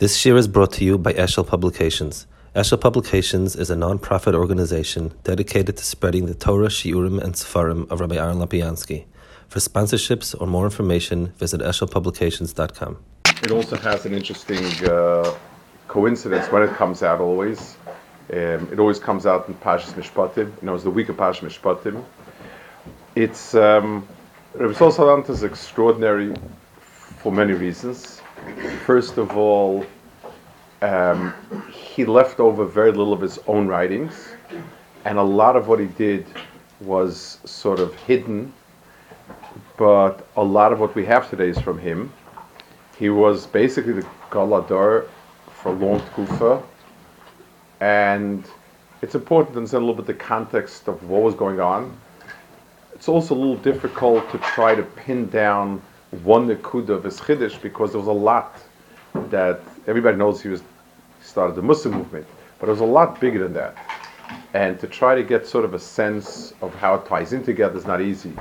This year is brought to you by Eshel Publications. Eshel Publications is a non-profit organization dedicated to spreading the Torah, Shiurim, and Sefarim of Rabbi Aaron Lapiansky. For sponsorships or more information, visit eshelpublications.com. It also has an interesting uh, coincidence when it comes out always. Um, it always comes out in Pashas Mishpatim. You know, it's the week of Pashas Mishpatim. It's um, Rabbi Sol Salant is extraordinary for many reasons. First of all, um, he left over very little of his own writings, and a lot of what he did was sort of hidden. But a lot of what we have today is from him. He was basically the Galadar for long kufa, and it's important to understand a little bit the context of what was going on. It's also a little difficult to try to pin down one nekuda of his chiddush because there was a lot that everybody knows he was started the Musar movement, but it was a lot bigger than that. And to try to get sort of a sense of how it ties in together is not easy.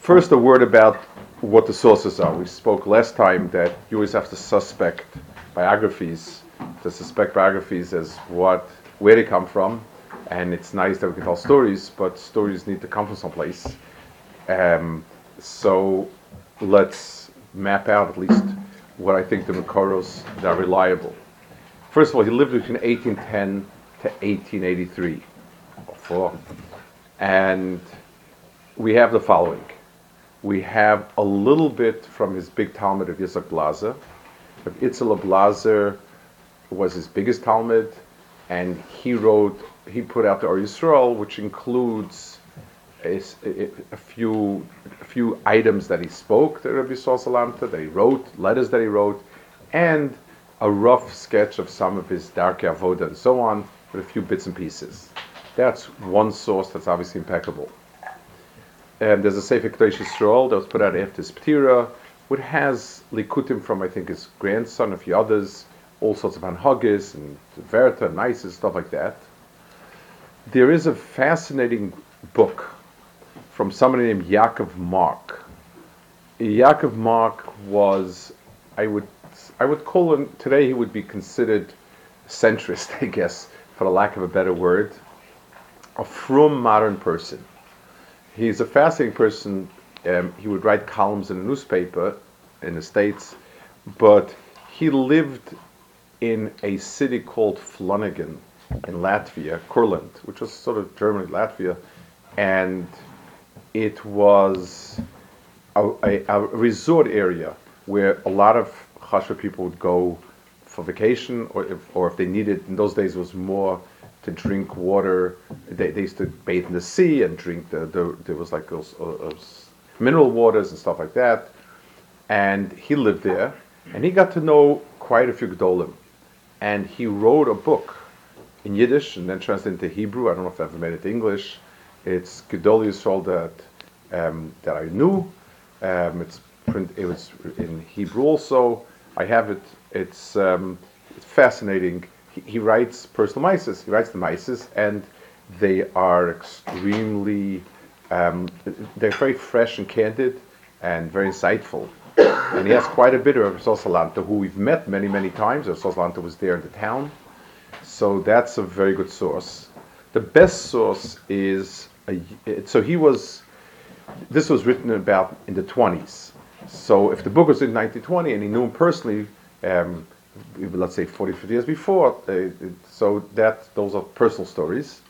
First, a word about what the sources are. We spoke last time that you always have to suspect biographies, to suspect biographies as what, where they come from, and it's nice that we can tell stories, but stories need to come from someplace. Um, so let's map out at least what I think the Makoros that are reliable. First of all, he lived between 1810 to 1883, or four, and we have the following. We have a little bit from his big Talmud of Yitzhak Blazer. But Itzel Blazer was his biggest Talmud, and he wrote, he put out the Or Yisrael, which includes a, a, few a few items that he spoke to Rabbi Sol Salanta, that he wrote, letters that he wrote, and a rough sketch of some of his Darkei Avoda and so on, with a few bits and pieces. That's one source that's obviously impeccable. And there's a Sefer Kedosh Yisrael that was put out after his Ptira, which has Likutim from, I think, his grandson, a few others, all sorts of Anhagis and Verta and stuff like that. There is a fascinating book from somebody named Yaakov Mark. Yaakov Mark was, I would, I would call him today. He would be considered centrist, I guess, for the lack of a better word, a from modern person. He's a fascinating person. Um, he would write columns in a newspaper in the states, but he lived in a city called Polangen in Latvia, Kurland, which was sort of Germany, Latvia, and it was a, a, a, resort area where a lot of Chasha people would go for vacation, or if, or if they needed, in those days was more to drink water. They, they used to bathe in the sea and drink the, the there was like those uh, uh, mineral waters and stuff like that. And he lived there, and he got to know quite a few Gedolim. And he wrote a book in Yiddish and then translated into Hebrew. I don't know if I ever made it to English. It's Gedol Yisrael that um, that I knew. Um, it's print. It was in Hebrew also. I have it. It's, um, it's fascinating. He, he, writes personal mises. He writes the mises, and they are extremely. Um, they're very fresh and candid, and very insightful. And he has quite a bit of Sosalanta, who we've met many, many times. Sosalanta was there in the town, so that's a very good source. The best source is a, so he was this was written about in the 20s. So if the book was in 1920 and he knew him personally, um, let's say 40, 50 years before, uh, so that those are personal stories.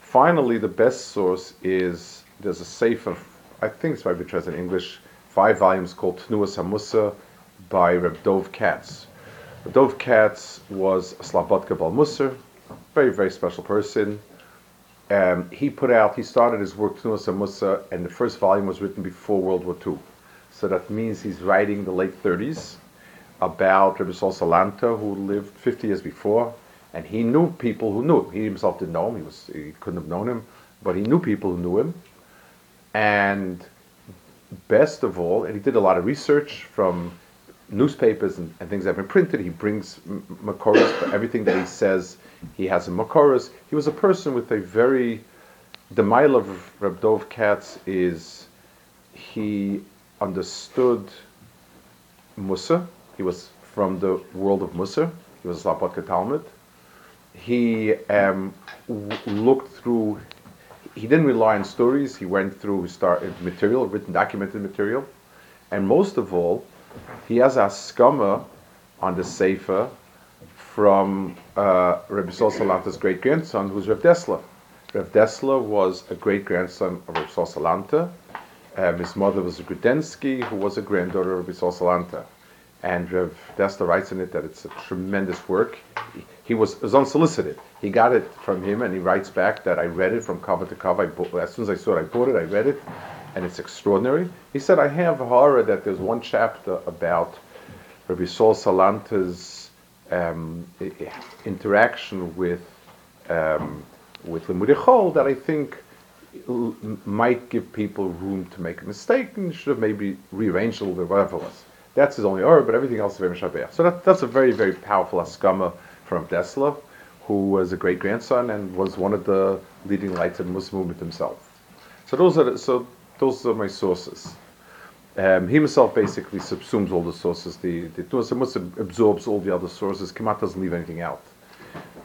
Finally, the best source is there's a sefer, I think it's probably translated in English, five volumes called Tnuas Hamusa by Reb Dov Katz. Dov Katz was a Slabodka Bal Musar, very, very special person um, he put out, he started his work, Tnuasa Musa, and the first volume was written before World War II. So that means he's writing the late 30s about Rabbi Sol Salanta, who lived 50 years before, and he knew people who knew him. He himself didn't know him, he, was, he couldn't have known him, but he knew people who knew him. And best of all, and he did a lot of research from newspapers and, and things that have been printed. He brings Makoros for everything that he says he has a Makoros. He was a person with a very, the mile of Reb Dov Katz is he understood Musa. He was from the world of Musar. He was a Slapot Talmud. He um, w- looked through, he didn't rely on stories, he went through started material, written documented material. And most of all, he has a skama on the Sefer from uh, Rabbi Sol Salanta's great grandson, who's Rav Dessler. Rav Dessler was a great grandson of Rabbi Sol Salanta. Um, his mother was a Grudensky, who was a granddaughter of Rabbi Sol Salanta. And Rav Dessler writes in it that it's a tremendous work. He, was, was unsolicited. He got it from him, and he writes back that I read it from cover to cover. Bought, as soon as I saw it, I bought it, I read it, and it's extraordinary. He said, I have a horror that there's one chapter about Rabbi Sol Salanta's um, interaction with um, with Limudei Chol that I think l- might give people room to make a mistake and should have maybe rearranged a little bit, whatever it was. That's his only error, but everything else is very mishabeh. So that, that's a very, very powerful askama from Dessler, who was a great grandson and was one of the leading lights of the Musar movement himself. So those are the, so those are my sources. Um, he himself basically subsumes all the sources. The the Muslim absorbs all the other sources. Kamat doesn't leave anything out.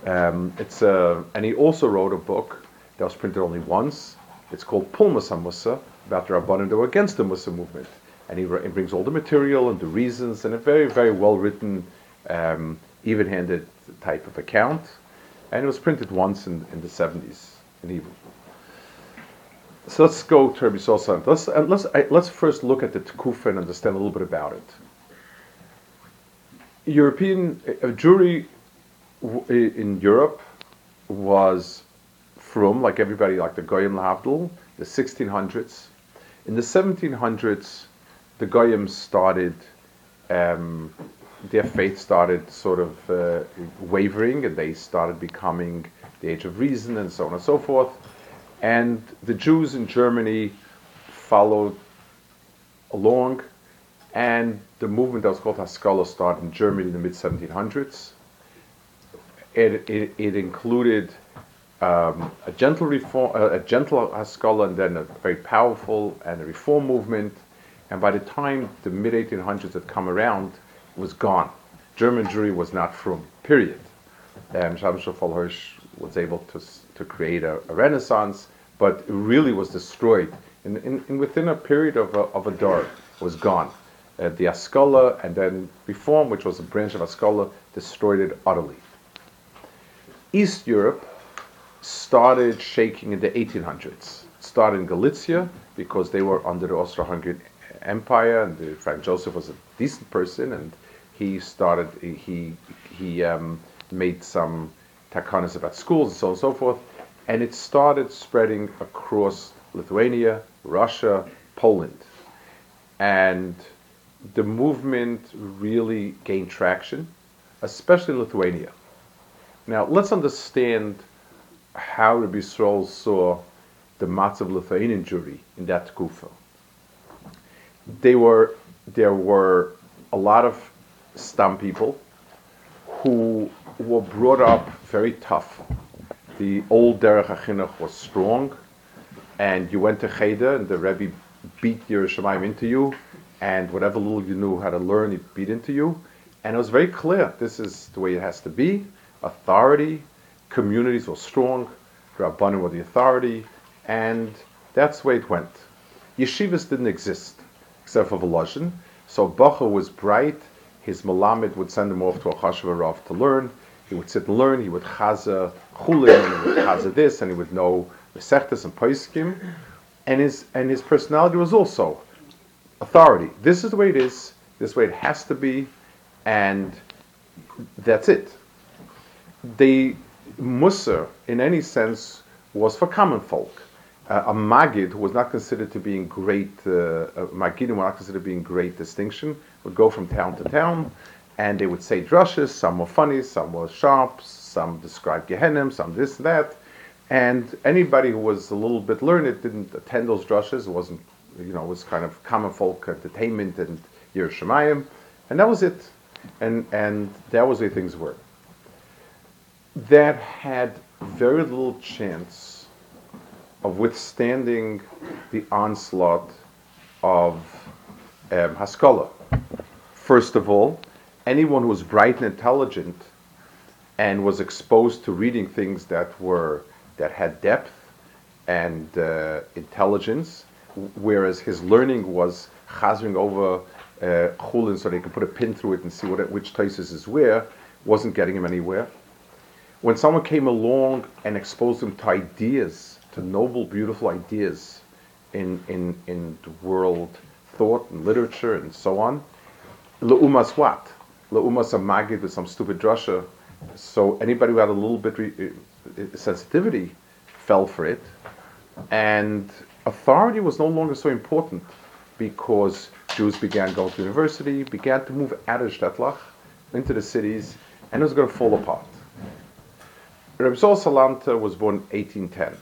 Um, it's uh, and he also wrote a book that was printed only once. It's called Pulmas Musa about the Rabbanim that were against the Musar movement, and he, he, brings all the material and the reasons and a very very well written, um, even-handed type of account, and it was printed once in, in the 70s in Hebrew. So let's go to Rabbi Sosan. Let's uh, let's let's first look at the Tekufa and understand a little bit about it. European uh, Jewry w- in Europe was from like everybody, like the Goyim Lahabdul, the 1600s. In the 1700s, the Goyim started. Um, their faith started sort of uh, wavering, and they started becoming the age of reason, and so on and so forth and the Jews in Germany followed along, and the movement that was called Haskalah started in Germany in the mid 1700s. It, it, it included um, a gentle reform, a gentle Haskalah, and then a very powerful and a reform movement. And by the time the mid 1800s had come around, it was gone. German Jewry was not from. Period. Um, Hirsch was able to to create a, a renaissance, but it really was destroyed. In, in, in within a period of a, of a door, was gone. Uh, the Haskalah and then Reform, which was a branch of Haskalah, destroyed it utterly. East Europe started shaking in the 1800s. It started in Galicia because they were under the Austro-Hungarian Empire, and the, Franz Joseph was a decent person, and he started. He he um, made some takanas about schools and so on and so forth. And it started spreading across Lithuania, Russia, Poland. And the movement really gained traction, especially in Lithuania. Now, let's understand how Rabbi Yisrael saw the Matzav Lithuanian Jewry in that kufa. They were, there were a lot of Stam people who were brought up very tough. The old Derech HaChinuch was strong, and you went to Cheder, and the Rebbe beat your Yerushalayim into you, and whatever little you knew how to learn, he beat into you. And it was very clear this is the way it has to be. Authority, communities were strong, Rabbanim were the authority, and that's the way it went. Yeshivas didn't exist, except for Volozhin. So Bacha was bright, his Malamed would send him off to a Chashva to learn. He would sit and learn. He would chaza chulin, and he would chaza this, and he would know Mesechtes and Paiskim. And his, and his personality was also authority. This is the way it is. This is way it has to be. And that's it. The Musar, in any sense, was for common folk. Uh, a Magid, who was not considered to be in great, uh, Magidim were not considered to be in great distinction, would go from town to town, and they would say drushes. Some were funny, some were sharp, some described Gehenim, some this that. And anybody who was a little bit learned didn't attend those drushes. It wasn't, you know, it was kind of common folk entertainment and Yerushalayim, and that was it. And and that was the way things were. That had very little chance of withstanding the onslaught of um, Haskalah. First of all, anyone who was bright and intelligent and was exposed to reading things that were that had depth and uh, intelligence, whereas his learning was chazering over uh, chulin so they could put a pin through it and see what it, which places is where, wasn't getting him anywhere. When someone came along and exposed him to ideas, to noble, beautiful ideas in, in, in the world thought and literature and so on, le'umas what? Le'umas a magid with some stupid drasha. So anybody who had a little bit re- uh, sensitivity fell for it. And authority was no longer so important because Jews began going to university, began to move out of Shtetlach into the cities, and it was going to fall apart. Reb Zol Salanta was born 1810.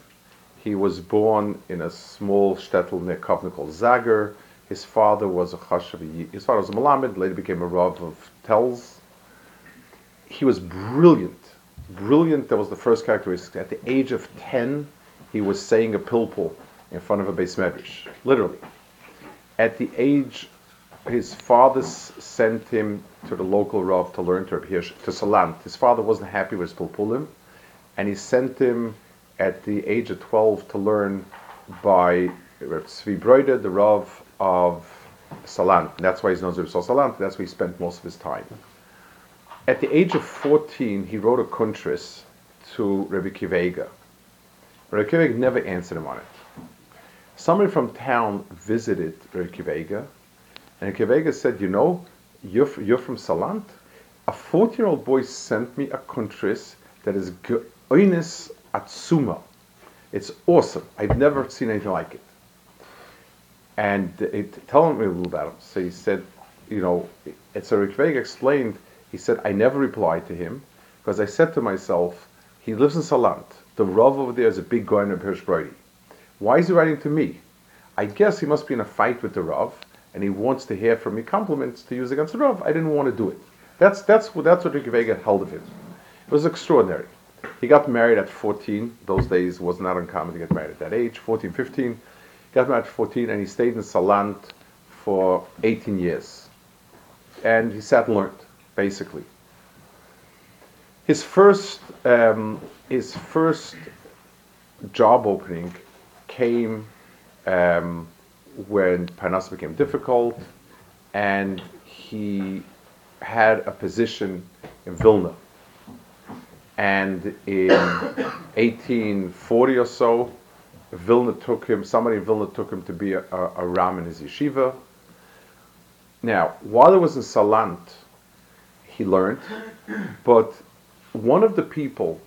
He was born in a small shtetl near called Zager. His father was a chashav. His father was a Malamed, later became a Rav of Telz. He was brilliant. Brilliant, that was the first characteristic. At the age of 10, he was saying a pilpul in front of a beis medrash, literally. At the age, his father sent him to the local Rav to learn to to Salant. His father wasn't happy with his pilpulim, and he sent him at the age of 12 to learn by Tzvi Broide, the Rav of Salant. That's why he's known as Rav Salant. That's where he spent most of his time. At the age of 14, he wrote a kuntris to Rabbi Akiva Eiger. Rabbi Akiva Eiger never answered him on it. Somebody from town visited Rabbi Akiva Eiger, and Akiva Eiger said, "You know, you're, you're from Salant. A 14-year-old boy sent me a kuntris that is geoinis atsuma. It's awesome. I've never seen anything like it." And it, telling me a little about him. So he said, "You know," and so Rabbi Akiva Eiger explained. He said, "I never replied to him because I said to myself, he lives in Salant." The Rav over there is a big guy in Hirsch Broide. Why is he writing to me? I guess he must be in a fight with the Rav, and he wants to hear from me compliments to use against the Rav. I didn't want to do it. That's that's that's what Reb Akiva Eiger held of him. It was extraordinary. He got married at 14. Those days was not uncommon to get married at that age, 14, 15. Got married at 14, and he stayed in Salant for 18 years. And he sat and learned, basically. His first, um, his first job opening came um, when Parnas became difficult, and he had a position in Vilna. And in 1840 or so, Vilna took him, somebody in Vilna took him to be a, a, a Ram in his yeshiva. Now, while he was in Salant, he learned, but one of the people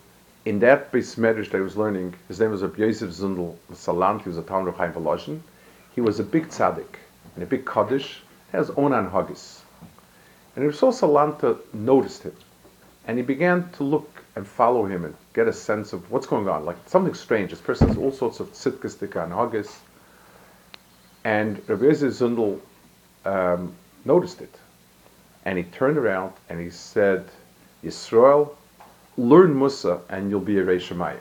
in that beis medrash that I was learning, his name was Rabbi Yosef Zundel Salant, he was a town of Chaim Volozhin. He was a big tzaddik and a big kaddish, has Onan anhagis. And Rabbi Salanta noticed him, and he began to look and follow him and get a sense of what's going on, like something strange. This person has all sorts of tzidkistika anhagis. And Rabbi Yosef Zundel um, noticed it, and he turned around and he said, Yisrael, learn Musa and you'll be a Reishamayim.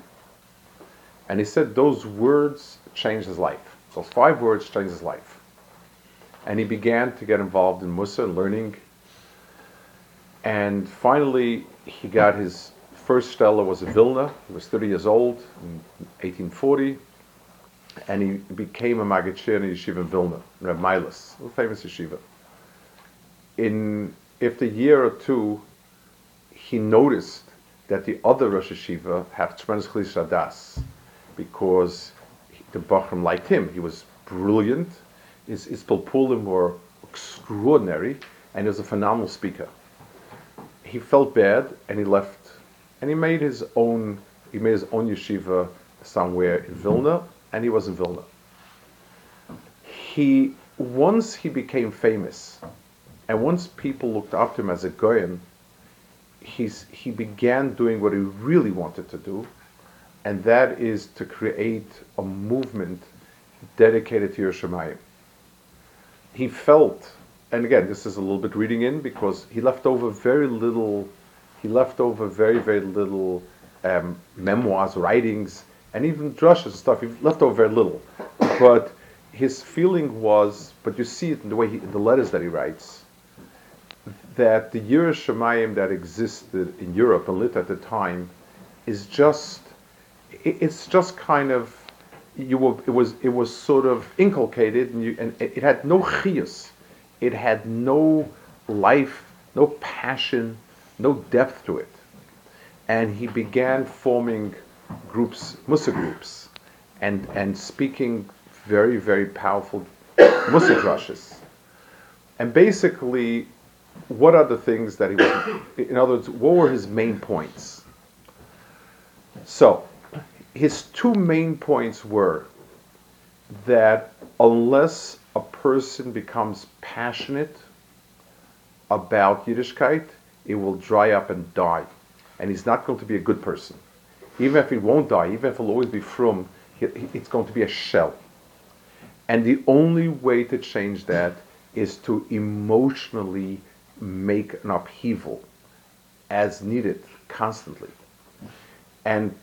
And he said those words changed his life. Those five words changed his life. And he began to get involved in Musa and learning. And finally, he got his first stella was in Vilna. He was 30 years old in 1840. And he became a Magachir in yeshiva in Vilna, Rameiles, a famous yeshiva. In after a year or two, he noticed that the other Rosh Hashiva had tremendous Chlis Das because the Bachram liked him. He was brilliant. His, his Pilpulim were extraordinary, and he was a phenomenal speaker. He felt bad, and he left, and he made his own. He made his own yeshiva somewhere in Vilna, and he was in Vilna. He once he became famous, and once people looked up to him as a goyen, he's, he began doing what he really wanted to do, and that is to create a movement dedicated to Yerushalayim. He felt, and again, this is a little bit reading in because he left over very little, he left over very, very little um, memoirs, writings, and even drushes and stuff. He left over very little. But his feeling was, but you see it in the way he, in the letters that he writes, that the Yerushalayim that existed in Europe and lit at the time is just it's just kind of you were, it was it was sort of inculcated and, you, and it had no chias, it had no life, no passion, no depth to it, and he began forming groups, Musa groups, and and speaking very very powerful Musa drushes, and basically, what are the things that he was? In other words, what were his main points? So his two main points were that unless a person becomes passionate about Yiddishkeit, it will dry up and die. And he's not going to be a good person. Even if he won't die, even if he'll always be from, it's going to be a shell. And the only way to change that is to emotionally make an upheaval as needed constantly. And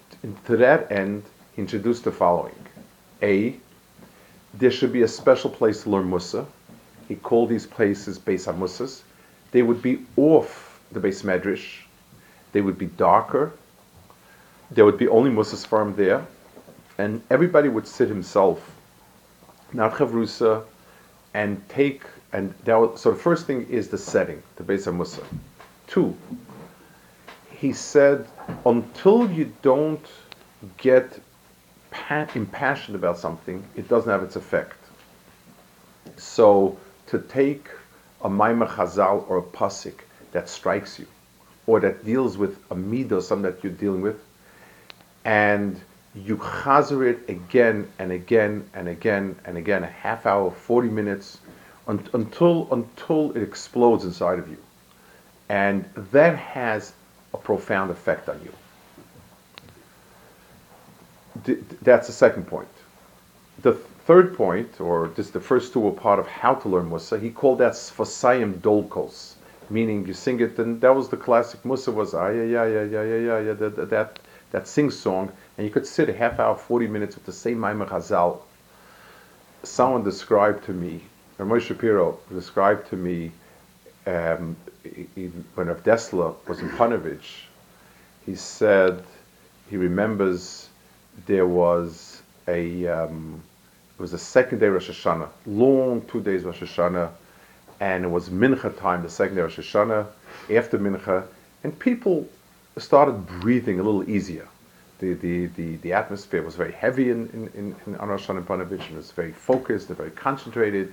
to that end, he introduced the following. A, there should be a special place to learn Musa. He called these places Beis HaMusas. They would be off the base Medrash. They would be darker. There would be only Musas farm there. And everybody would sit himself, not Chavrusa, and take, and that was, so the first thing is the setting, the Beis HaMusa. Two, he said, until you don't get impassioned about something, it doesn't have its effect. So to take a Maimah Chazal or a Pasik that strikes you, or that deals with a midah, something that you're dealing with, and you chazer it again and again and again and again, a half hour, 40 minutes, un- until, until it explodes inside of you. And that has a profound effect on you. that's the second point. The third point, or just the first two were part of how to learn Musa, he called that Sfasayim Dolkos, meaning you sing it, and that was the classic Musa was, ah, yeah, yeah, yeah, yeah, yeah, yeah, that, that, that sing song, and you could sit a half hour, 40 minutes with the same Maimah Chazal. Someone described to me, or Moshe Shapiro described to me um, when Rav Dessler was in Panovich, he said he remembers there was a um, it was the second day Rosh Hashanah, long two days Rosh Hashanah, and it was Mincha time, the second day Rosh Hashanah, after Mincha, and people started breathing a little easier. The, the, the, the atmosphere was very heavy in, in, in, in Rosh Hashanah Panovich, and it was very focused and very concentrated.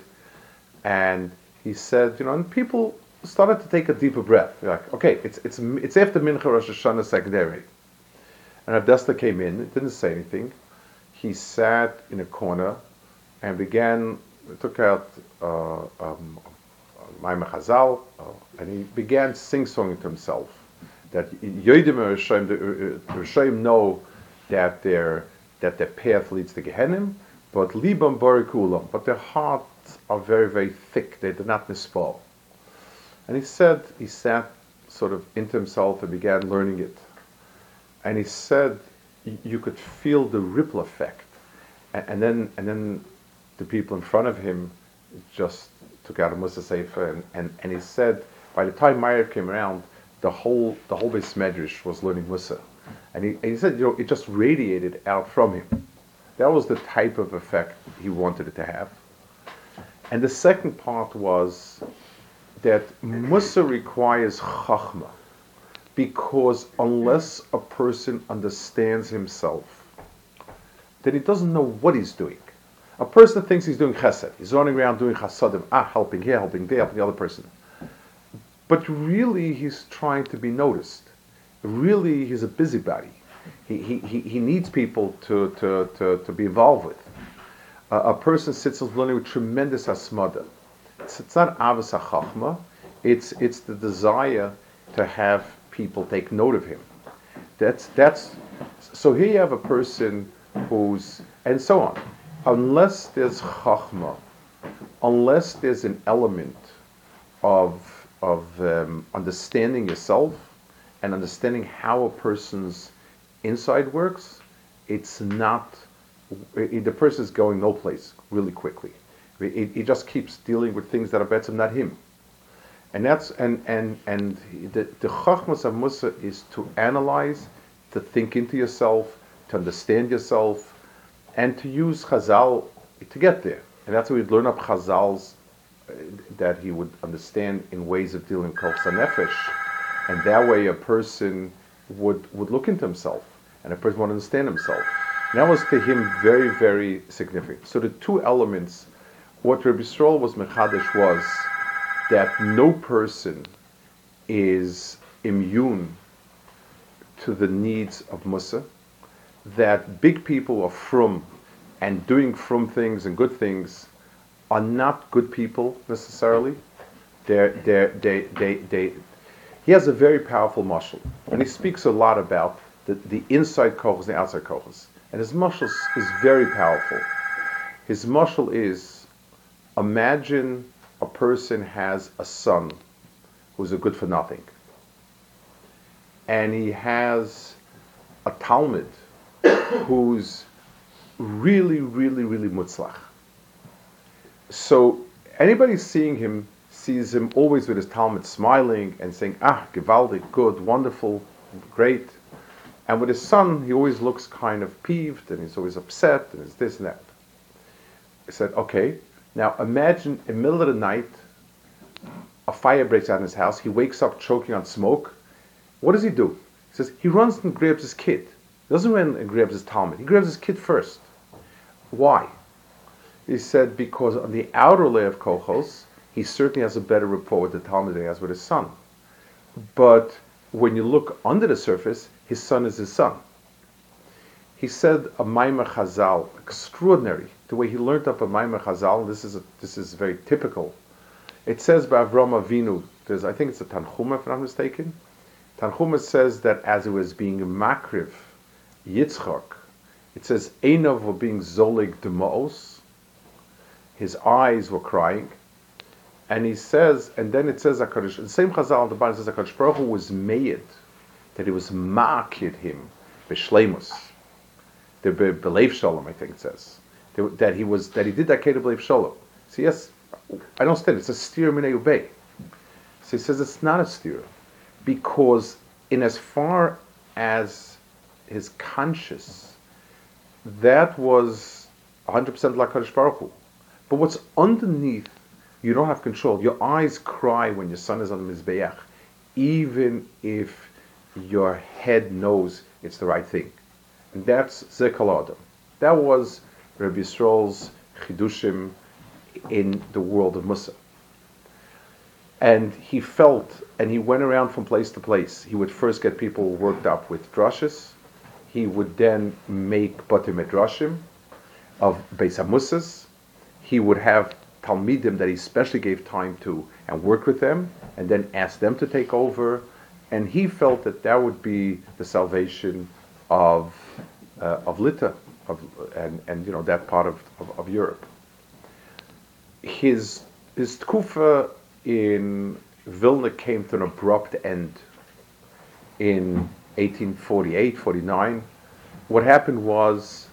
And he said, you know, and people started to take a deeper breath. like, okay, it's, it's, it's after Mincha Rosh Hashanah secondary. And Rav Dessler came in, didn't say anything. He sat in a corner and began, took out uh, um, Maimah Chazal, uh, and he began sing-songing to himself. That Yodim Rishayim, the Rishayim know that their, that their path leads to Gehenim, but Libam Barikulam, but their hearts are very, very thick. They do not misfall. And he said, he sat sort of into himself and began learning it. And he said, you could feel the ripple effect. And then, and then the people in front of him just took out a Musa Sefer, and, and, and he said, by the time Meir came around, the whole the whole Beis Medrash was learning Musa, and he, and he said, you know, it just radiated out from him. That was the type of effect he wanted it to have. And the second part was that Musa requires chachma, because unless a person understands himself, then he doesn't know what he's doing. A person thinks he's doing chesed. He's running around doing chasadim, ah, helping here, helping there, helping the other person. But really, he's trying to be noticed. Really, he's a busybody. He, he, he, needs people to, to, to, to be involved with. Uh, a person sits learning with tremendous asmada it's, it's not avos chachma. It's it's the desire to have people take note of him. That's that's so here you have a person who's and so on. Unless there's chachma, unless there's an element of of um, understanding yourself and understanding how a person's inside works, it's not it, the person is going no place really quickly. He just keeps dealing with things that are better, not him. And that's and and and the the chachmas of Musa is to analyze, to think into yourself, to understand yourself, and to use Chazal to get there. And that's how we'd learn up Chazal's uh, that he would understand in ways of dealing with nefesh, and that way a person would would look into himself, and a person would understand himself. And that was to him very very significant. So the two elements, what Rabbi Stroll was mechadish was that no person is immune to the needs of Musa, that big people are from and doing from things and good things are not good people necessarily. They're, they're, they, they, they, he has a very powerful muscle, and he speaks a lot about the, the inside kochos and the outside kochos. And his muscle is very powerful. His muscle is imagine a person has a son who's a good for nothing, and he has a Talmud who's really, really, really mutzlach. So anybody seeing him sees him always with his Talmud smiling and saying, ah, gewaldig, good, wonderful, great. And with his son, he always looks kind of peeved and he's always upset and it's this and that. I said, okay, now imagine in the middle of the night, a fire breaks out in his house. He wakes up choking on smoke. What does he do? He says he runs and grabs his kid. Doesn't run and grabs his Talmud. He grabs his kid first. Why? He said because on the outer layer of Kochos, he certainly has a better rapport with the Talmud than he has with his son. But when you look under the surface, his son is his son. He said a Maimar Chazal, extraordinary, the way he learned up a Maimar Chazal, this is, a, this is very typical. It says by Avram Avinu, there's, I think it's a Tanchuma if I'm not mistaken. Tanchuma says that as it was being Makriv, Yitzchak, it says Einav were being Zolig Demos, his eyes were crying, and he says, and then it says. The same Chazal on the bottom says Hakadosh Baruch was made that he was makid him b'shleimus, the belev shalom. I think it says that he was that he did that keder belev shalom. So yes, I don't understand. It's a steer minay ubay. So he says it's not a steer because in as far as his conscious, that was 100% like Hakadosh Baruch Hu. But what's underneath you don't have control. Your eyes cry when your son is on the Mizbeach, even if your head knows it's the right thing. And that's Zekal That was Rabbi Yisrael's Chidushim in the world of Musa. And he felt, and he went around from place to place. He would first get people worked up with drushes. He would then make Batim Midrashim of Beis Musas. He would have Talmidim that he especially gave time to and worked with them, and then asked them to take over. And he felt that that would be the salvation of uh, of Lita, of, and and you know that part of, of, of Europe. His his tkufa in Vilna came to an abrupt end in 1848, 49. What happened was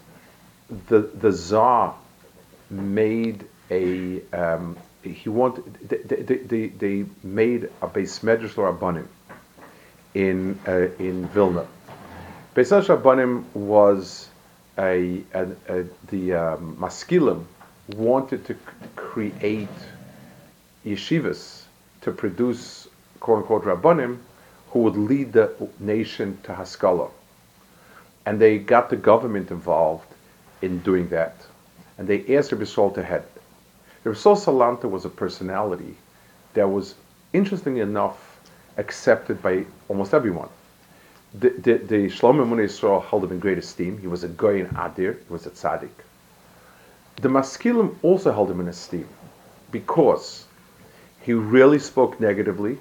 the the Tsar made a um, he wanted they, they, they, they made a Beis Medrash Rabbanim in uh, in Vilna. Beis Medrash Rabbanim was a, a, a the um, Maskilim wanted to c- create yeshivas to produce quote unquote Rabbanim who would lead the nation to Haskalah. And they got the government involved in doing that. And they asked Rabbi Saul to head Rasul Salanta was a personality that was, interestingly enough, accepted by almost everyone. The, the, the Shlomo Yisrael held him in great esteem. He was a Goyin Adir, he was a tzaddik. The Maskilim also held him in esteem because he really spoke negatively.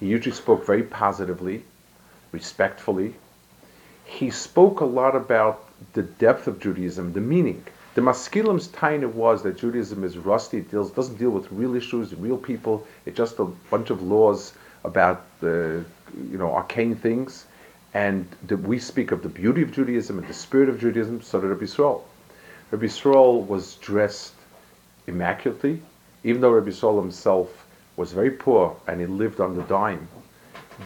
He usually spoke very positively, respectfully. He spoke a lot about the depth of Judaism, the meaning. The Maskilim's taina was that Judaism is rusty. It deals, doesn't deal with real issues, real people. It's just a bunch of laws about the, you know, arcane things. And the, we speak of the beauty of Judaism and the spirit of Judaism, so did Rabbi Yisrael. Rabbi Yisrael was dressed immaculately, even though Rabbi Yisrael himself was very poor and he lived on the dime,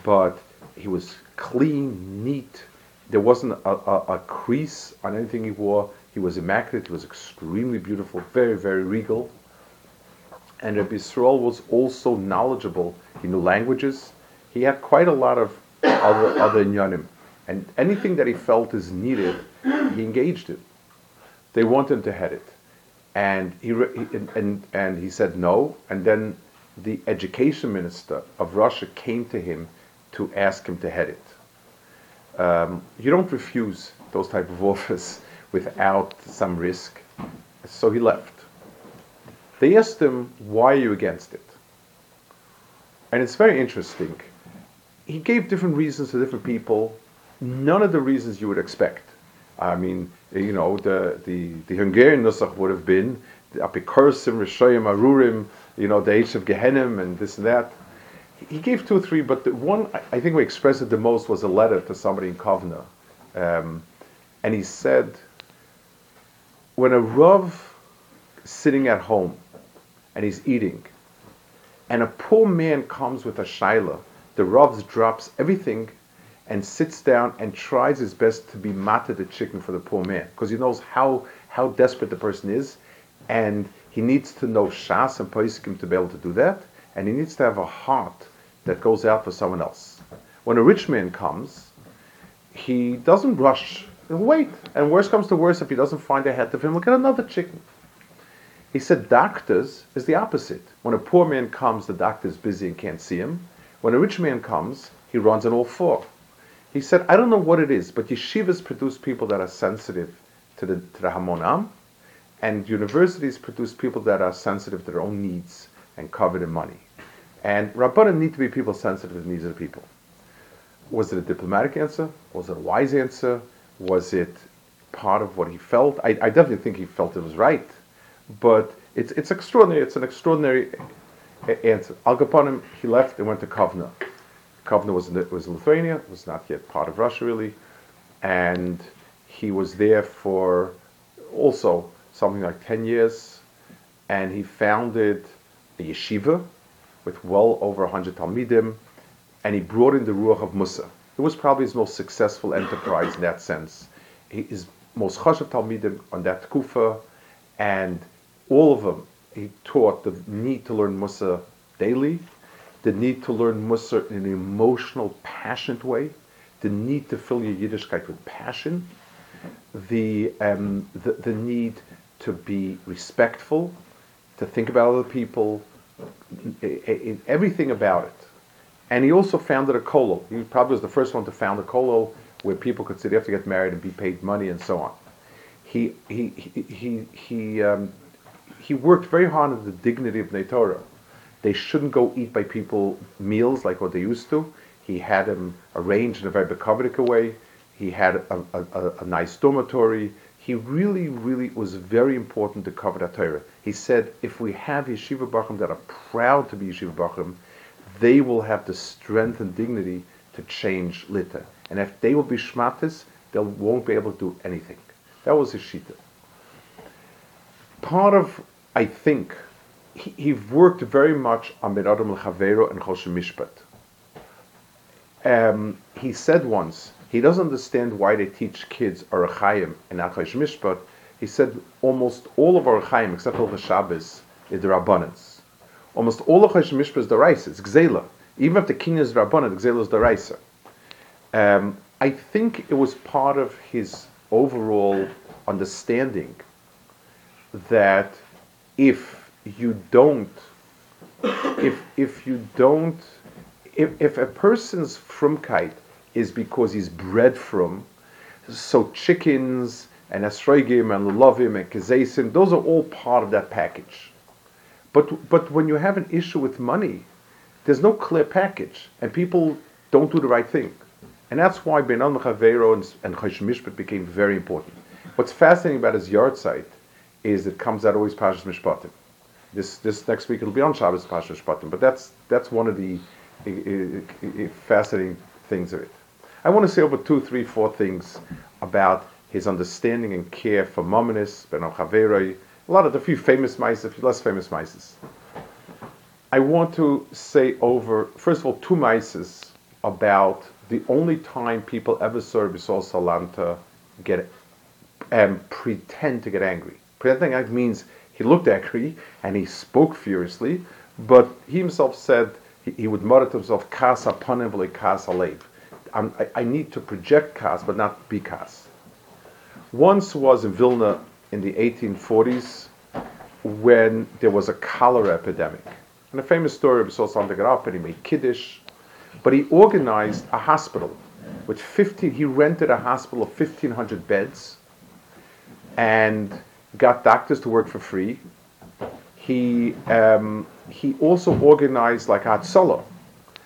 but he was clean, neat. There wasn't a, a, a crease on anything he wore. He was immaculate. He was extremely beautiful, very, very regal. And Rabbi Yisrael was also knowledgeable. He knew languages. He had quite a lot of other other inyanim. And anything that he felt is needed, he engaged in. They wanted him to head it. And he, and, and he said no. And then the education minister of Russia came to him to ask him to head it. Um, you don't refuse those type of offers without some risk. So he left. They asked him, why are you against it? And it's very interesting. He gave different reasons to different people, none of the reasons you would expect. I mean, you know, the, the, the Hungarian Nusach would have been the Apikursim, Rishayim, Arurim, you know, the age of Gehenim and this and that. He gave two or three, but the one I think we expressed it the most was a letter to somebody in Kovna. Um, and he said, when a Rav sitting at home and he's eating, and a poor man comes with a shaila, the Rav drops everything and sits down and tries his best to be mata the chicken for the poor man because he knows how, how desperate the person is and he needs to know Shas and Paiskim to be able to do that, and he needs to have a heart that goes out for someone else. When a rich man comes, he doesn't rush, he'll wait. And worse comes to worse, if he doesn't find a head of him, he'll get another chicken. He said doctors is the opposite. When a poor man comes, the doctor is busy and can't see him. When a rich man comes, he runs on all four. He said, I don't know what it is, but yeshivas produce people that are sensitive to the, to the Hamonam, and universities produce people that are sensitive to their own needs and covered in money. And Rabbanim need to be people sensitive to the needs of the people. Was it a diplomatic answer? Was it a wise answer? Was it part of what he felt? I, I definitely think he felt it was right. But it's, it's extraordinary. It's an extraordinary answer. Al he left and went to Kovna. Kovna was was Lithuania, was not yet part of Russia really. And he was there for also something like 10 years, and he founded a yeshiva with well over 100 Talmidim, and he brought in the Ruach of Musa. It was probably his most successful enterprise in that sense. His most chashav Talmidim on that kufa, and all of them, he taught the need to learn Musa daily, the need to learn Musa in an emotional, passionate way, the need to fill your Yiddishkeit with passion, the, um, the, the need to be respectful, to think about other people, in everything about it. And he also founded a kollel. He probably was the first one to found a kollel where people could have to get married and be paid money and so on. He, he, he, he, he, um, he worked very hard on the dignity of Torah. They shouldn't go eat by people meals like what they used to. He had them arranged in a very Bekovidic way. He had a, a, a nice dormitory he really, really was very important to that Torah. He said, if we have yeshiva bachim that are proud to be yeshiva bachim, they will have the strength and dignity to change Lita. And if they will be shmatis, they won't be able to do anything. That was his shita. Part of, I think, he, he worked very much on Ben Adam and Choshen Mishpat. Um, he said once, he doesn't understand why they teach kids Orach Chaim and Achash Mishpat. He said almost all of Orach Chaim, except for the Shabbos, is the Rabbanans. Almost all of Achash Mishpat is the Raisa, it's Gzela. Even if the king is Rabbanan, Gzela is the Raisa. Um, I think it was part of his overall understanding that if you don't, if if you don't, if, if a person's frumkeit is because he's bred from. So chickens and esrogim and lulavim and kezesim, those are all part of that package. But but when you have an issue with money, there's no clear package, and people don't do the right thing. And that's why Beinan Chavero and, and Chosh Mishpat became very important. What's fascinating about his yahrzeit is it comes out always Pashas Mishpatim. This this next week it'll be on Shabbos Pashas Mishpatim, but that's that's one of the uh, uh, fascinating things of it. I want to say over two, three, four things about his understanding and care for Mominis, Ben a lot of the few famous mice, a few less famous mice. I want to say over, first of all, two mices about the only time people ever saw Rabbi Salanta get and um, pretend to get angry. Pretending means he looked angry and he spoke furiously, but he himself said he, he would mutter to himself, "Kas apanim kas alev." I, I need to project kas, but not be kas. Once was in Vilna in the 1840s when there was a cholera epidemic. And a famous story of up and he made kiddush, but he organized a hospital with 15. He rented a hospital of 1,500 beds and got doctors to work for free. He um, he also organized like solo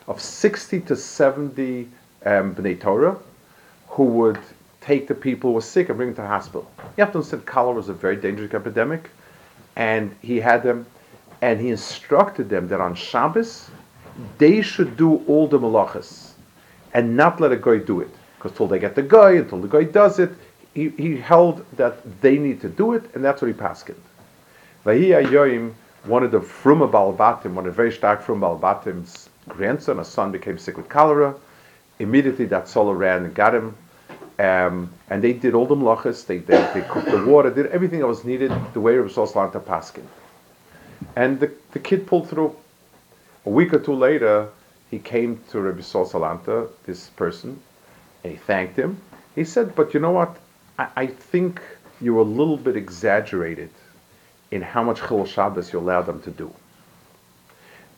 of 60 to 70 um, B'nai Torah who would take the people who were sick and bring them to the hospital. You have to understand cholera was a very dangerous epidemic, and he had them, and he instructed them that on Shabbos they should do all the malachas and not let a guy do it. Because till they get the guy, until the guy does it, he, he held that they need to do it, and that's what he paskined. Vahi Ayoim, one of the Fruma Balbatim, one of the very stark Fruma Balbatim's grandson, a son, became sick with cholera. Immediately that solo ran and got him. Um, and they did all the malachas, they, they, they, cooked the water, did everything that was needed the way Rabbi Sol Salanta Paskin. And the, the kid pulled through. A week or two later, he came to Rabbi Sol Salanta, this person, and he thanked him. He said, But you know what? I, I think you're a little bit exaggerated in how much Chil Shabbos you allow them to do.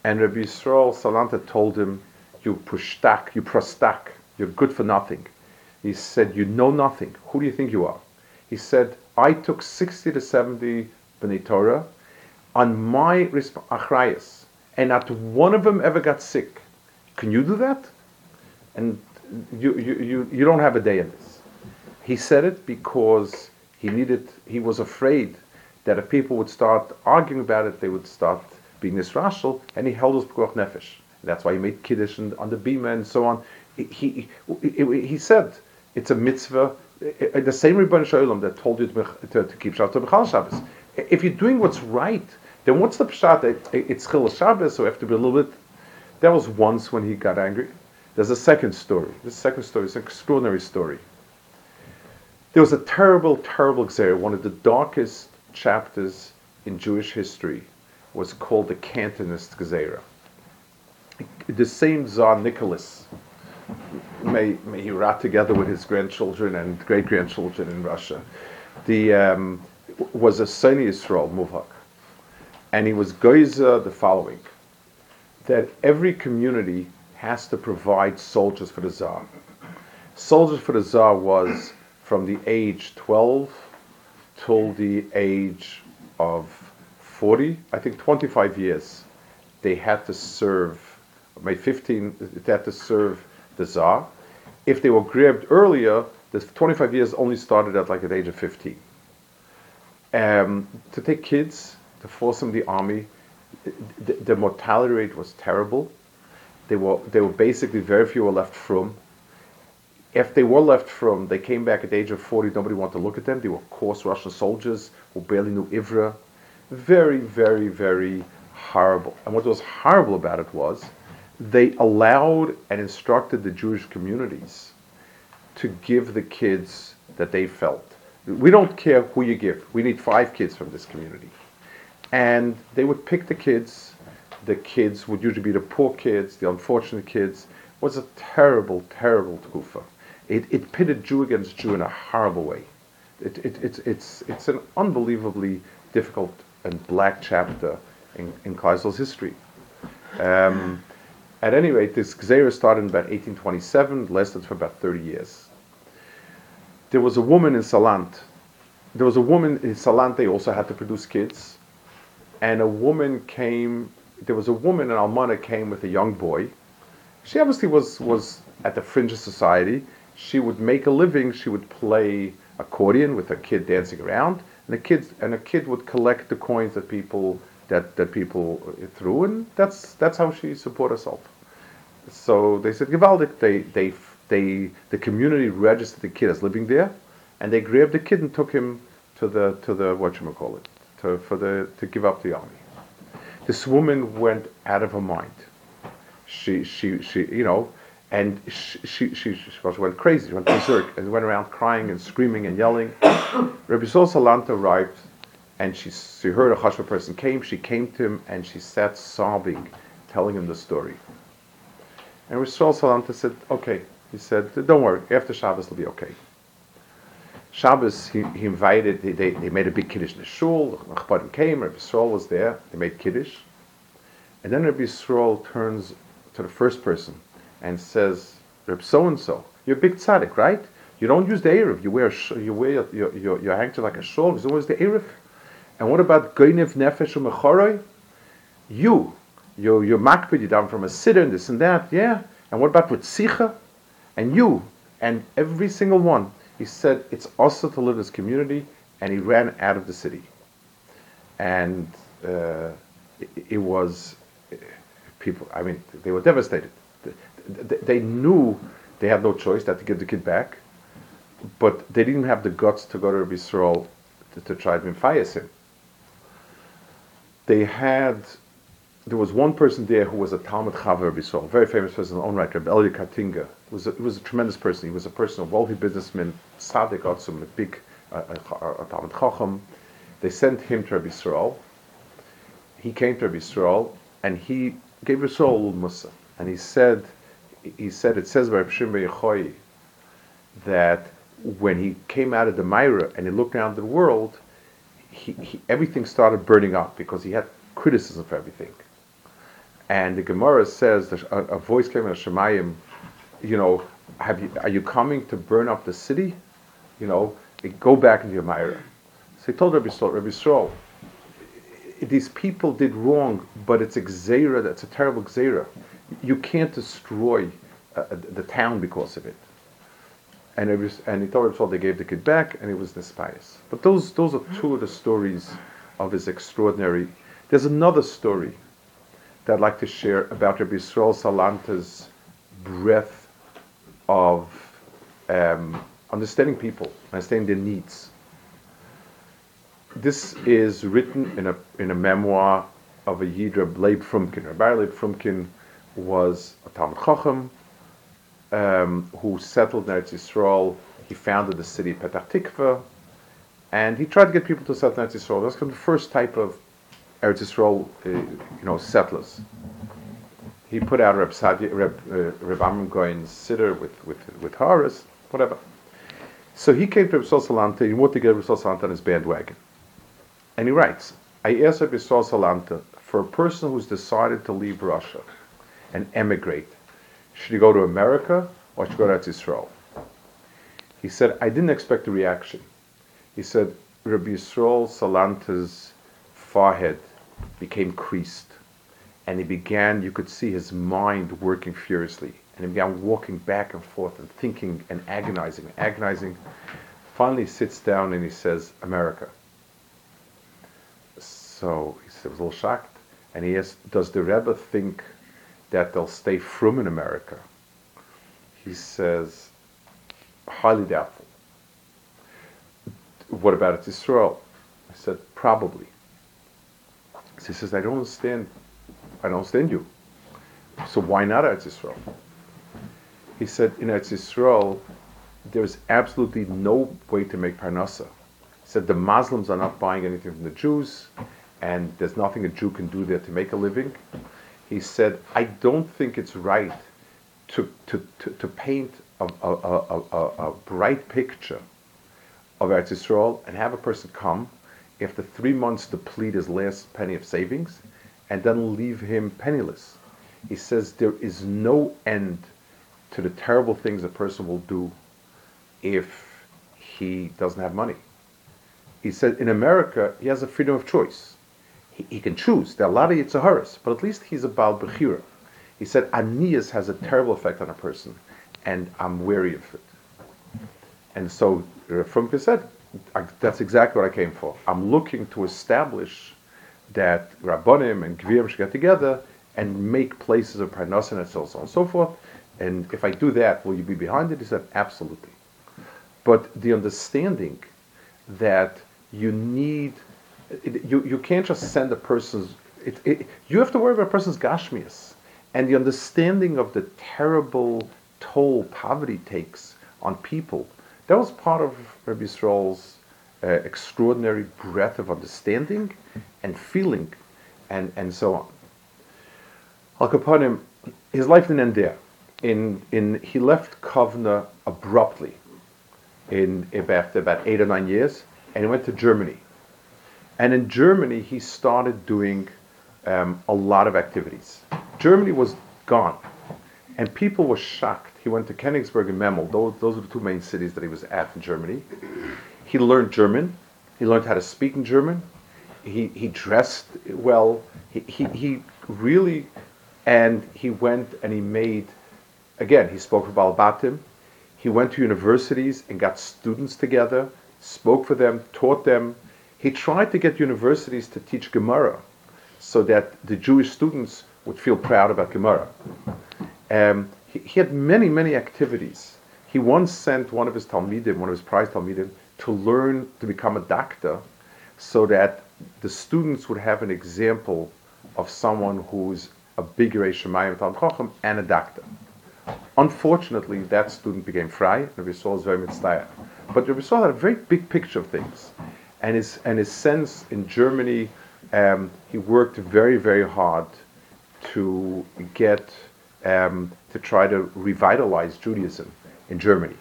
And Rabbi Yisrael Salanta told him, You push pushtak, you prostak, you're good for nothing. He said, You know nothing. Who do you think you are? He said, I took 60 to 70 B'nai Torah on my achrayas, and not one of them ever got sick. Can you do that? And you, you, you, you don't have a day in this. He said it because he needed, he was afraid that if people would start arguing about it, they would start being nisrashal, and he held his pekuach nefesh. That's why he made kiddush and, on the bima and so on. He, he, he said it's a mitzvah. Eh, eh, the same Ribono Shel Olam that told you to, to, to keep Shabbat Shabbos. If you're doing what's right, then what's the pshat? Eh, it's Chil Shabbos, so you have to be a little bit. That was once when he got angry. There's a second story. This second story is an extraordinary story. There was a terrible, terrible Xer. One of the darkest chapters in Jewish history was called the Cantonist Gezerah. The same Tsar Nicholas, may, may he rot together with his grandchildren and great grandchildren in Russia, the, um, was a sonei Yisrael Muvhak. And he was Geyser the following that every community has to provide soldiers for the Tsar. Soldiers for the Tsar was from the age 12 till the age of 40, I think 25 years, they had to serve, maybe 15, they had to serve the Tsar. If they were grabbed earlier, the 25 years only started at like at the age of 15. Um, to take kids, to force them the army, the, the mortality rate was terrible. They were, they were basically very few were left from if they were left from, they came back at the age of 40, nobody wanted to look at them. They were coarse Russian soldiers who barely knew Ivra. Very, very, very horrible. And what was horrible about it was they allowed and instructed the Jewish communities to give the kids that they felt. We don't care who you give. We need five kids from this community. And they would pick the kids. The kids would usually be the poor kids, the unfortunate kids. It was a terrible, terrible tkufa. It, it pitted Jew against Jew in a horrible way. It, it, it's, it's, it's an unbelievably difficult and black chapter in, in Klal Yisrael's history. Um, at any rate, this Gzeira started in about 1827, lasted for about 30 years. There was a woman in Salant. There was a woman in Salant, they also had to produce kids. And a woman came, there was a woman in Almana came with a young boy. She obviously was, was at the fringe of society she would make a living. She would play accordion with a kid dancing around, and a kid and a kid would collect the coins that people that, that people threw, and that's that's how she supported herself. So they said Givaldic. They they they the community registered the kid as living there, and they grabbed the kid and took him to the to the what you call it to for the to give up the army. This woman went out of her mind. She, she, she, you know, and she, she, she, she went crazy. She went berserk and went around crying and screaming and yelling. Rabbi Sol Salanta arrived, and she, she heard a chashva person came. She came to him and she sat sobbing, telling him the story. And Rabbi Sol Salanta said, "Okay." He said, "Don't worry. After Shabbos, it'll be okay." Shabbos, he, he invited, they, they, they, made a big Kiddush in the shul, the Chbadim came, Rabbi Yisrael was there, they made Kiddush. And then Rabbi Yisrael turns to the first person and says, Rabbi so-and-so, you're a big tzaddik, right? You don't use the eruv, you wear, you wear your, your, your, your handkerchief like a shawl, you don't use the eruv. And what about Goinev Nefesh Umechoroi? You, you're, you're you're down from a sitter and this and that, yeah? And what about with Sicha? And you, and every single one. He said it's also to live in this community, and he ran out of the city. And uh, it, it, was people. I mean, they were devastated. They, they knew they had no choice; they had to give the kid back, but they didn't have the guts to go to Yisrael to, to try to fire him. They had there was one person there who was a Talmud Chaver B'Yisrael, very famous person in his own right, Rabbi Elia Kartinga. Was a, he was a tremendous person. He was a person, of wealthy businessman, tzaddik, also a big uh, a, a Talmud Chacham. They sent him to Rabbi Yisrael. He came to Rabbi Yisrael, and he gave Yisrael a musa. And he said, he said, it says by Rabbi Shimon that when he came out of the Me'ara and he looked around the world, he, he, everything started burning up because he had criticism for everything. And the Gemara says that a, a voice came out of Shemayim, you know, have you, are you coming to burn up the city? You know, go back into your Me'ara. So he told Rabbi Yisrael, Rabbi Yisrael, these people did wrong, but it's a that's a terrible gzera. You can't destroy uh, the town because of it. And, it was, and he told Rabbi Yisrael they gave the kid back, and it was despised. But those, those are two of the stories of his extraordinary. There's another story that I'd like to share about Rabbi Yisrael Salanta's breadth of um, understanding people, understanding their needs. This is written in a, in a memoir of a Yid, Reb Leib Frumkin. Rabbi Leib Frumkin was a Talmud Chacham um, who settled in Eretz Yisrael. He founded the city Petah Tikva, and he tried to get people to settle in Eretz Yisrael. That's kind of the first type of Eretz Yisrael, uh, you know, settlers. He put out Reb, Sadi, Reb, uh, Reb Amram Gaon's siddur with, with, with Horus, whatever. So he came to Reb Salanta, he wanted to get Reb Salanta on his bandwagon. And he writes, I asked Reb Salanta, for a person who's decided to leave Russia and emigrate, should he go to America or should he go to Eretz Yisrael? He said, I didn't expect a reaction. He said, Rabbi Yisrael Salanta's forehead became creased. And he began, you could see his mind working furiously. And he began walking back and forth and thinking and agonizing, agonizing. Finally, sits down and he says, America. So he was a little shocked. And he asked, Does the Rebbe think that they'll stay from in America? He says, Highly doubtful. What about Israel? I said, Probably. He says, I don't understand. I don't understand you. So why not Eretz Yisrael? He said, in Eretz Yisrael, there's absolutely no way to make parnasa. He said the Muslims are not buying anything from the Jews, and there's nothing a Jew can do there to make a living. He said, I don't think it's right to, to, to, to paint a, a, a, a, bright picture of Eretz Yisrael and have a person come after three months deplete his last penny of savings and then leave him penniless. He says there is no end to the terrible things a person will do if he doesn't have money. He said in America, he has a freedom of choice. He, he can choose. There are a lot of Yitzaharas, but at least he's a Baal Bechira. He said Anias has a terrible effect on a person, and I'm wary of it. And so Frumke said, I, that's exactly what I came for. I'm looking to establish that Rabbonim and Gvirim should get together and make places of Parnasan and so on and so forth. And if I do that, will you be behind it? He said, absolutely. But the understanding that you need, you, you can't just send a person It, it, you have to worry about a person's gashmias and the understanding of the terrible toll poverty takes on people. That was part of Rabbi Yisrael's uh, extraordinary breadth of understanding and feeling and, and so on. Al Kapanim, his life didn't end there. In, in, he left Kovna abruptly in, after about eight or nine years, and he went to Germany. And in Germany, he started doing um, a lot of activities. Germany was gone, and people were shocked. He went to Königsberg and Memel; those, those are the two main cities that he was at in Germany. He learned German. He learned how to speak in German. He, he dressed well. He, he, he really, and he went and he made, again, he spoke for Balbatim. He went to universities and got students together, spoke for them, taught them. He tried to get universities to teach Gemara so that the Jewish students would feel proud about Gemara. Um, he, he, had many, many activities. He once sent one of his Talmidim, one of his prize Talmidim, to learn to become a doctor so that the students would have an example of someone who's a big Shemayim Talmud and a doctor. Unfortunately, that student became fry, and Saul is very mitzvah. But Rabbi Saul had a very big picture of things. And his, and his sense in Germany, um, he worked very, very hard to get, um, to try to revitalize Judaism in Germany.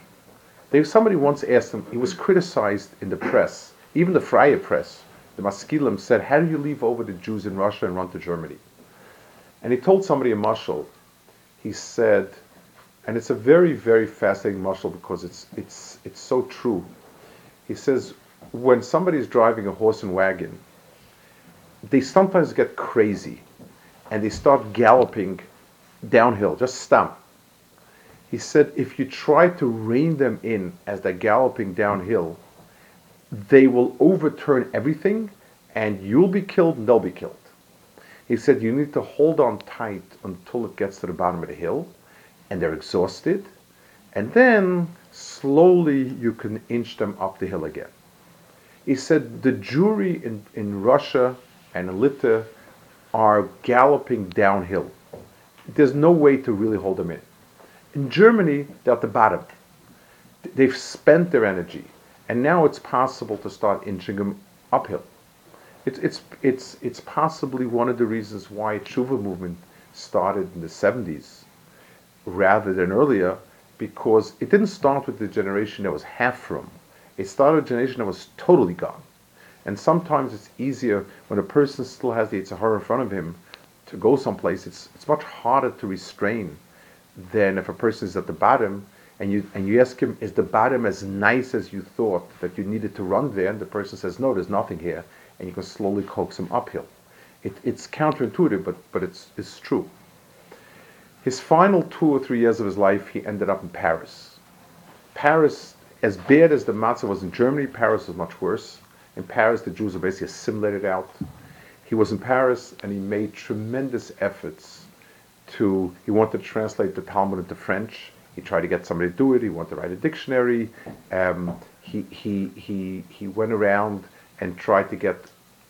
There, somebody once asked him, he was criticized in the press, even the Freie press, the Maskilim said, How do you leave over the Jews in Russia and run to Germany? And he told somebody a mashal. He said, and it's a very, very fascinating mashal because it's, it's, it's so true. He says, when somebody is driving a horse and wagon, they sometimes get crazy and they start galloping downhill, just stop. He said, if you try to rein them in as they're galloping downhill, they will overturn everything and you'll be killed and they'll be killed. He said, you need to hold on tight until it gets to the bottom of the hill and they're exhausted. And then slowly you can inch them up the hill again. He said the Jewry in, in Russia and Lithuania are galloping downhill. There's no way to really hold them in. In Germany, they're at the bottom. They've spent their energy, and now it's possible to start inching them uphill. It's, it's, it's, it's possibly one of the reasons why Tshuva movement started in the 70s rather than earlier, because it didn't start with the generation that was half from. It started a generation that was totally gone. And sometimes it's easier when a person still has the Yitzhahara in front of him to go someplace. It's, it's much harder to restrain than if a person is at the bottom and you, and you ask him, is the bottom as nice as you thought that you needed to run there? And the person says, no, there's nothing here. And you can slowly coax him uphill. It, it's counterintuitive, but, but it's, it's true. His final two or three years of his life, he ended up in Paris. Paris, as bad as the matzav was in Germany, Paris was much worse. In Paris, the Jews were basically assimilated out. He was in Paris and he made tremendous efforts to, he wanted to translate the Talmud into French. He tried to get somebody to do it. He wanted to write a dictionary. Um, he, he, he, he went around and tried to get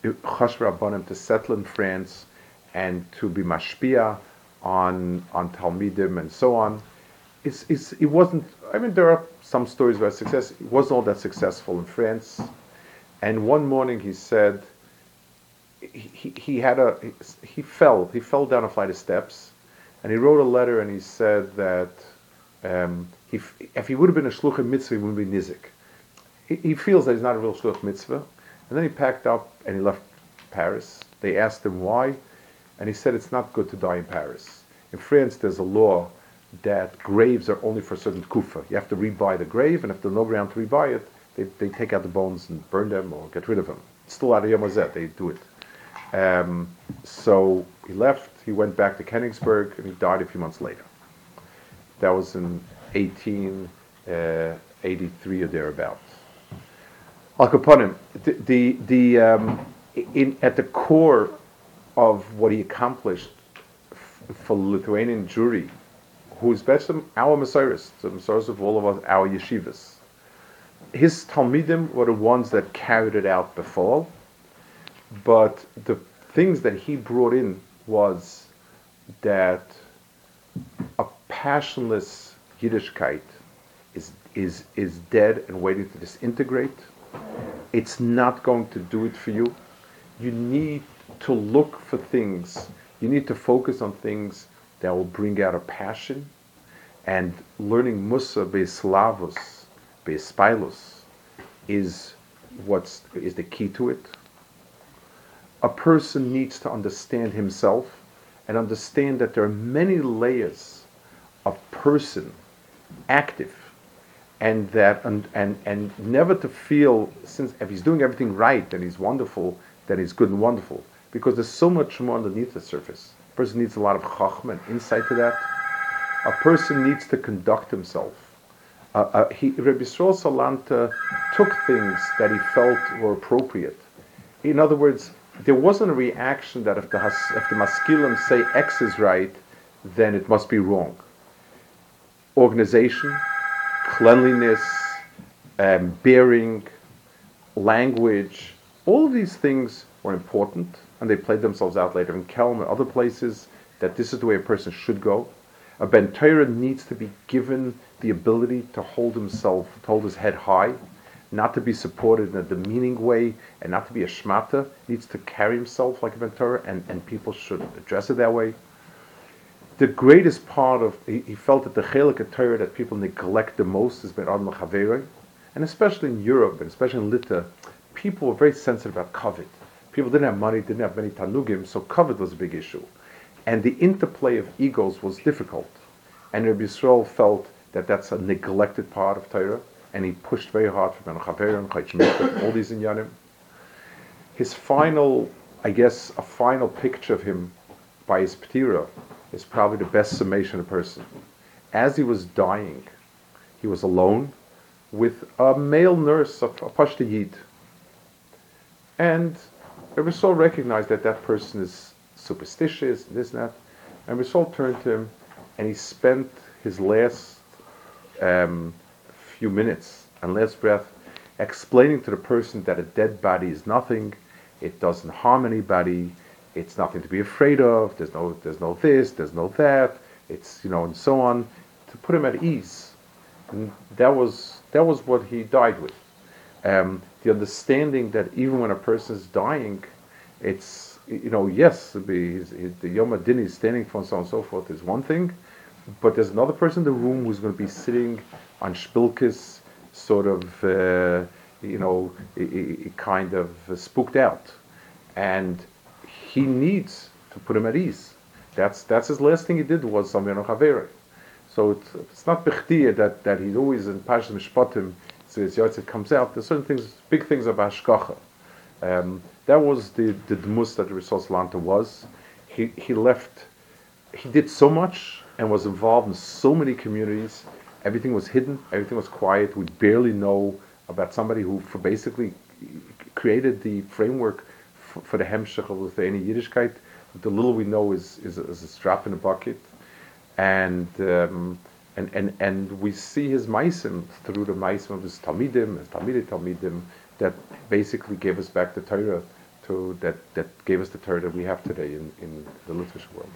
Chashva Rabbanim to settle in France and to be mashpia on, on Talmidim and so on. It's, it's, it wasn't, I mean, there are some stories about success. It wasn't all that successful in France. And one morning he said he, he had a he fell he fell down a flight of steps, and he wrote a letter and he said that um, he, if he would have been a shluch mitzvah, he would be nizik. He, he, feels that he's not a real shluch mitzvah, and then he packed up and he left Paris. They asked him why, and he said it's not good to die in Paris. In France, there's a law that graves are only for certain kufa. You have to rebuy the grave, and if there's no ground to rebuy it, they, they take out the bones and burn them or get rid of them. It's still out of Yom they do it. Um, so he left, he went back to Königsberg, and he died a few months later. That was in 1883 uh, or thereabouts. Al the, the, the um, in, at the core of what he accomplished f- for Lithuanian Jewry, who is best our Messiahs, the Messiahs of all of us, our yeshivas, his Talmidim were the ones that carried it out before, but the things that he brought in was that a passionless Yiddishkeit is, is, is dead and waiting to disintegrate. It's not going to do it for you. You need to look for things. You need to focus on things that will bring out a passion. And learning Musar Beislavus, Beispilus, is what's is the key to it. A person needs to understand himself and understand that there are many layers of person active and that and, and and never to feel since if he's doing everything right then he's wonderful then he's good and wonderful. Because there's so much more underneath the surface. A person needs a lot of chachma and insight to that. A person needs to conduct himself. Uh, uh, he, Rabbi Yisrael Salanta took things that he felt were appropriate. In other words there wasn't a reaction that if the, if the maskilim say X is right then it must be wrong organization cleanliness, um, bearing, language, all of these things were important, and they played themselves out later in Kelm and other places that this is the way a person should go. A Ben needs to be given the ability to hold himself, to hold his head high, not to be supported in a demeaning way, and not to be a shmata. Needs to carry himself like a Ben Torah, and, and people should address it that way the greatest part of he, he felt that the chelik Torah that people neglect the most is ben adam and especially in Europe and especially in Lita, people were very sensitive about kavod. People didn't have money, didn't have many tanugim, so kavod was a big issue, and the interplay of egos was difficult. And Rabbi Yisrael felt that that's a neglected part of Torah, and he pushed very hard for Ben Chaver and all these inyanim. His final, I guess, a final picture of him by his ptira is probably the best summation of a person. As he was dying, he was alone with a male nurse, a, a Pashta Yid. And Ebersol recognized that that person is superstitious, this and that. And Ebersol turned to him and he spent his last um, few minutes and last breath explaining to the person that a dead body is nothing, it doesn't harm anybody, it's nothing to be afraid of. There's no, there's no this, there's no that. It's you know, and so on, to put him at ease. And that was that was what he died with. Um, the understanding that even when a person is dying, it's you know, yes, the, the Yom Adin is standing for and so on and so forth is one thing, but there's another person in the room who's going to be sitting on Spilkes sort of, uh, you know, kind of spooked out, and he needs to put him at ease. That's that's his last thing he did was Samyano Chavere. So it's, it's not bechtia that, that he's always in Pashas Mishpatim, so his yahrzeit comes out. There's certain things, big things about Hashgacha. Um, that was the, the Dmus that the Risos Lanta was. He, he left, he did so much and was involved in so many communities. Everything was hidden, everything was quiet. We barely know about somebody who for basically created the framework for the hemshech of any Yiddishkeit. The little we know is, is, is a strap in a bucket, and um, and and and we see his maasim through the maasim of his talmidim, his talmidei talmidim, that basically gave us back the Torah to that that gave us the Torah that we have today in, in the Litvish world.